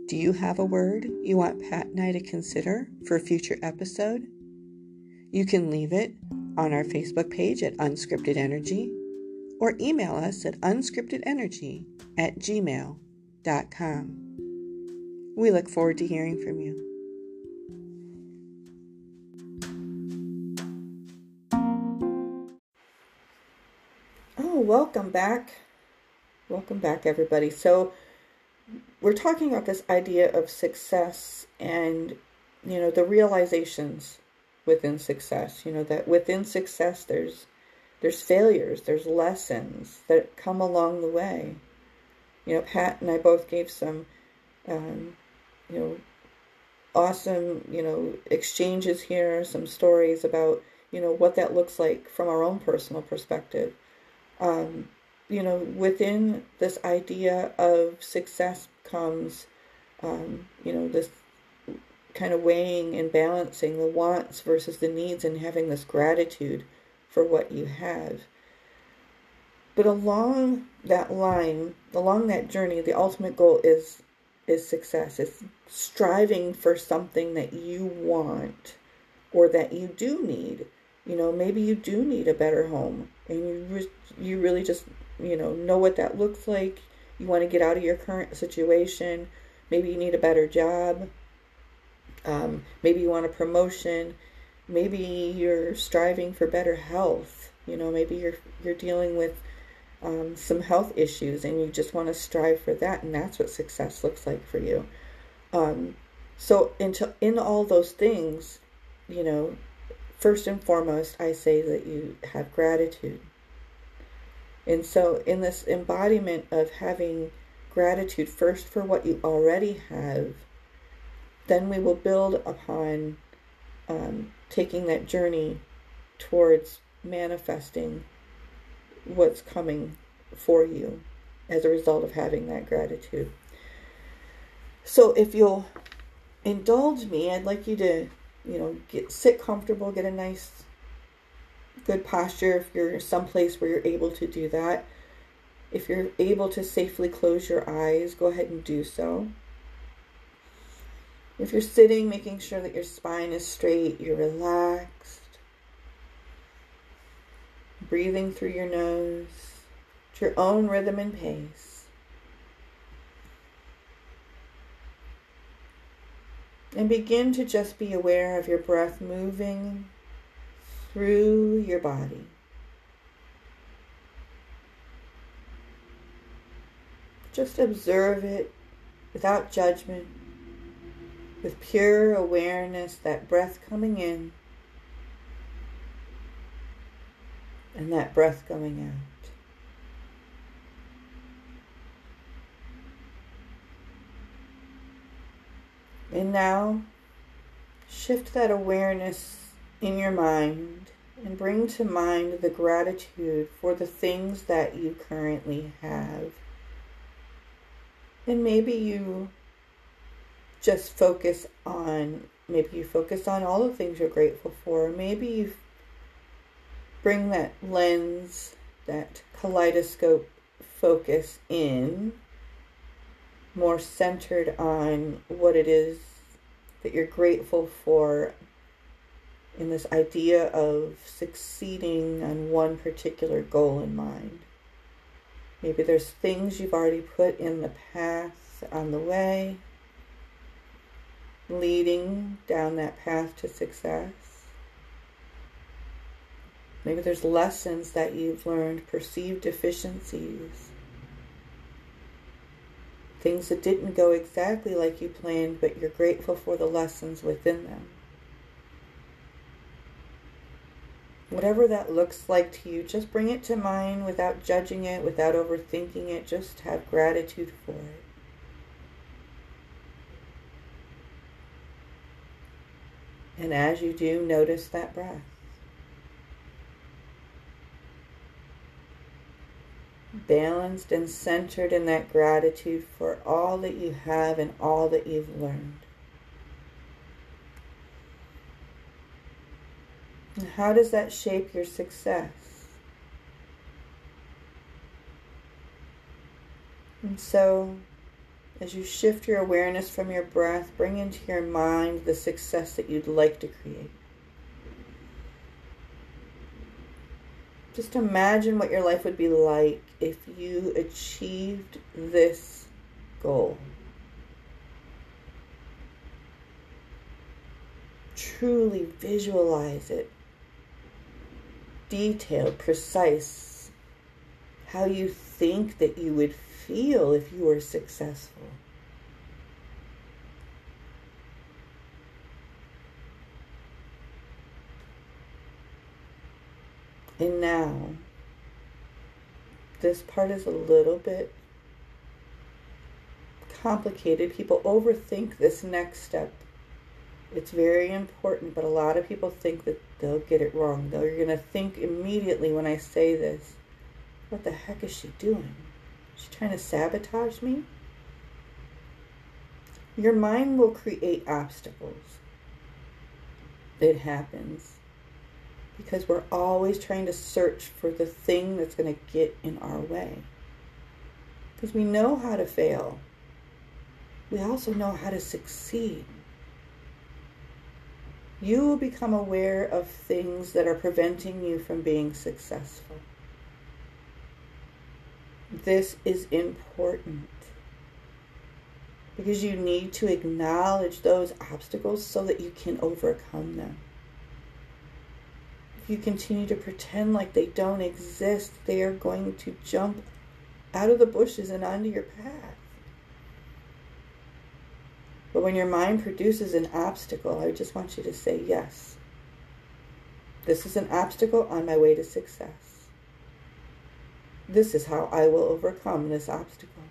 Do you have a word you want Pat and I to consider for a future episode? You can leave it on our Facebook page at Unscripted Energy or email us at unscriptedenergy at gmail.com. We look forward to hearing from you. Oh, welcome back. Welcome back, everybody. So, we're talking about this idea of success and, you know, the realizations within success. You know that within success there's there's failures, there's lessons that come along the way. You know, Pat and I both gave some, um, you know, awesome, you know, exchanges here, some stories about, you know, what that looks like from our own personal perspective. Um, you know, within this idea of success comes, um, you know, this kind of weighing and balancing the wants versus the needs and having this gratitude for what you have. But along that line, along that journey, the ultimate goal is is success. It's striving for something that you want or that you do need. You know, maybe you do need a better home and you re- you really just, you know, know what that looks like. You want to get out of your current situation. Maybe you need a better job um, maybe you want a promotion. Maybe you're striving for better health. You know, maybe you're you're dealing with um, some health issues and you just want to strive for that, and that's what success looks like for you. Um, so, into in all those things, you know, first and foremost, I say that you have gratitude. And so, in this embodiment of having gratitude first for what you already have then we will build upon um, taking that journey towards manifesting what's coming for you as a result of having that gratitude. So if you'll indulge me, I'd like you to, you know, get sit comfortable, get a nice good posture if you're someplace where you're able to do that. If you're able to safely close your eyes, go ahead and do so. If you're sitting, making sure that your spine is straight, you're relaxed. Breathing through your nose at your own rhythm and pace. And begin to just be aware of your breath moving through your body. Just observe it without judgment with pure awareness, that breath coming in and that breath going out. And now shift that awareness in your mind and bring to mind the gratitude for the things that you currently have. And maybe you just focus on maybe you focus on all the things you're grateful for. Maybe you bring that lens, that kaleidoscope focus in more centered on what it is that you're grateful for in this idea of succeeding on one particular goal in mind. Maybe there's things you've already put in the path on the way leading down that path to success. Maybe there's lessons that you've learned, perceived deficiencies, things that didn't go exactly like you planned, but you're grateful for the lessons within them. Whatever that looks like to you, just bring it to mind without judging it, without overthinking it. Just have gratitude for it. And as you do, notice that breath. Balanced and centered in that gratitude for all that you have and all that you've learned. And how does that shape your success? And so, as you shift your awareness from your breath, bring into your mind the success that you'd like to create. Just imagine what your life would be like if you achieved this goal. Truly visualize it. Detailed, precise. How you think that you would feel if you were successful. And now, this part is a little bit complicated. People overthink this next step. It's very important, but a lot of people think that they'll get it wrong. They're going to think immediately when I say this, what the heck is she doing? Is she trying to sabotage me? Your mind will create obstacles. It happens because we're always trying to search for the thing that's going to get in our way. Because we know how to fail, we also know how to succeed. You will become aware of things that are preventing you from being successful. This is important because you need to acknowledge those obstacles so that you can overcome them if you continue to pretend like they don't exist, they are going to jump out of the bushes and onto your path. But when your mind produces an obstacle, I just want you to say, yes, this is an obstacle on my way to success. This is how I will overcome this obstacle.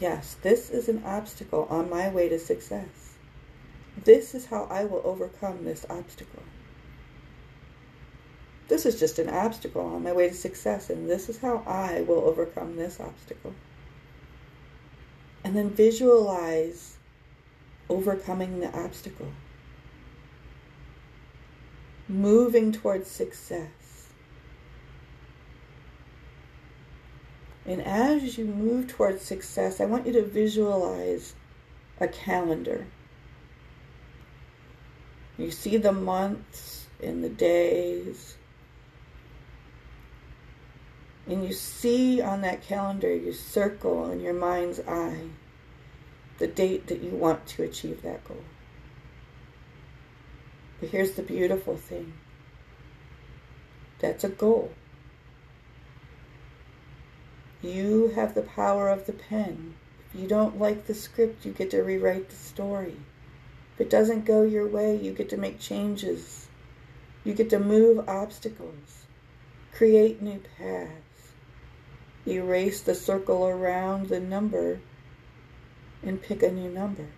Yes, this is an obstacle on my way to success. This is how I will overcome this obstacle. This is just an obstacle on my way to success, and this is how I will overcome this obstacle. And then visualize overcoming the obstacle, moving towards success. And as you move towards success, I want you to visualize a calendar. You see the months and the days. And you see on that calendar, you circle in your mind's eye the date that you want to achieve that goal. But here's the beautiful thing that's a goal. You have the power of the pen. If you don't like the script, you get to rewrite the story. It doesn't go your way, you get to make changes. You get to move obstacles, create new paths, erase the circle around the number, and pick a new number,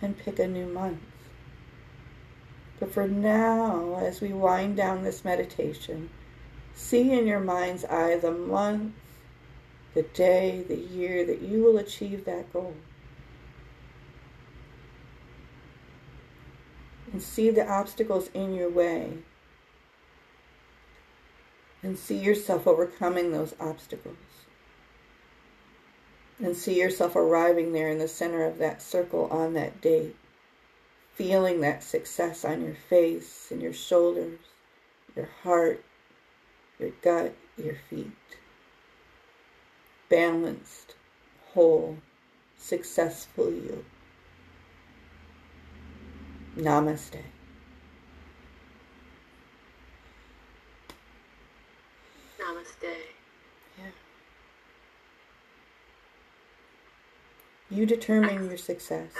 and pick a new month. But for now, as we wind down this meditation, see in your mind's eye the month, the day, the year that you will achieve that goal. And see the obstacles in your way. And see yourself overcoming those obstacles. And see yourself arriving there in the center of that circle on that date. Feeling that success on your face and your shoulders your heart your gut your feet. Balanced whole successful you Namaste. Namaste. Yeah. You determine your success.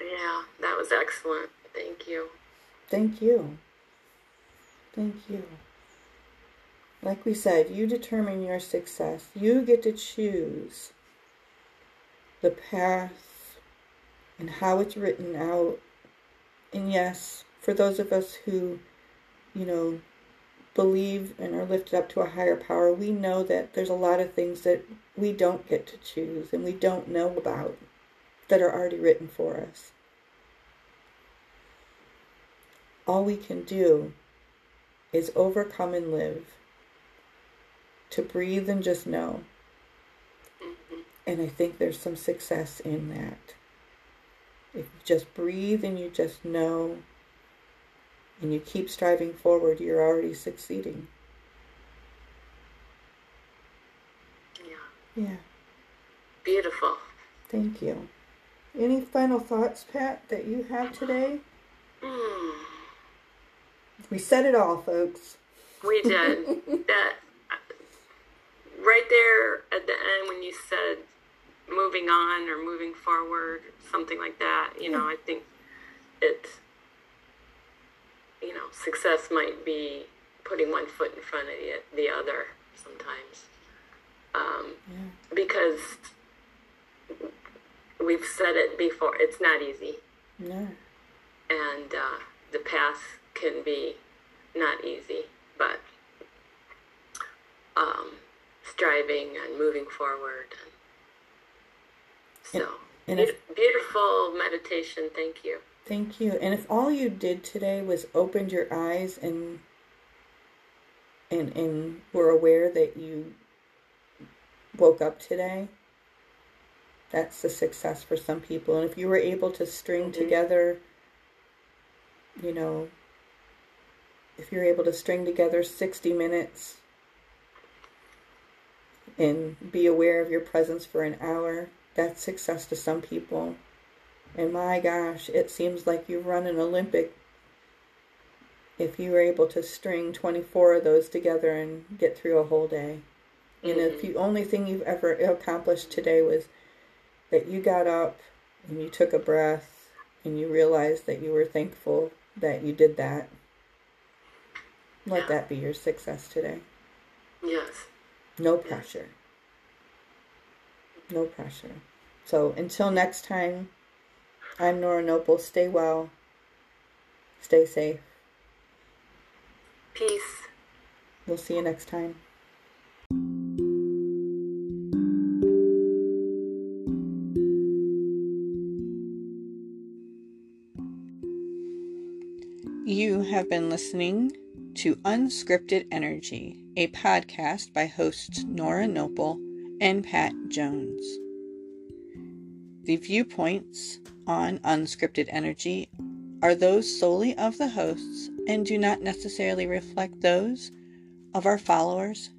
Yeah, that was excellent. Thank you. Thank you. Thank you. Like we said, you determine your success. You get to choose the path and how it's written out and yes, for those of us who, you know, believe and are lifted up to a higher power, we know that there's a lot of things that we don't get to choose and we don't know about that are already written for us. All we can do is overcome and live, to breathe and just know. Mm-hmm. And I think there's some success in that. If you just breathe and you just know and you keep striving forward, you're already succeeding. Yeah. Yeah. Beautiful. Thank you. Any final thoughts, Pat, that you have today? Mm. We said it all, folks. We did. that right there at the end when you said moving on or moving forward, something like that, you know, I think it, you know, success might be putting one foot in front of the, the other sometimes. Um, Yeah. because we've said it before, it's not easy. No. and uh, the path can be not easy, but um, striving and moving forward. And so, And if, beautiful meditation. Thank you. thank you. And if all you did today was opened your eyes and and and were aware that you woke up today, that's the success for some people. And if you were able to string Mhm. together, you know, if you're able to string together 60 minutes and be aware of your presence for an hour, that's success to some people. And my gosh, it seems like you've run an Olympic if you were able to string 24 of those together and get through a whole day. And if mm-hmm. the only thing you've ever accomplished today was that you got up and you took a breath and you realized that you were thankful that you did that, let Yeah. that be your success today. Yes. No pressure. No pressure. So until next time, I'm Nora Noble. Stay well. Stay safe. Peace. We'll see you next time. You have been listening to Unscripted Energy, a podcast by hosts Nora Noble and Pat Jones. The viewpoints on Unscripted Energy are those solely of the hosts and do not necessarily reflect those of our followers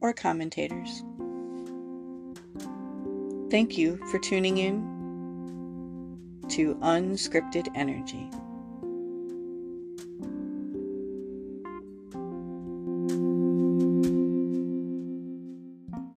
or commentators. Thank you for tuning in to Unscripted Energy.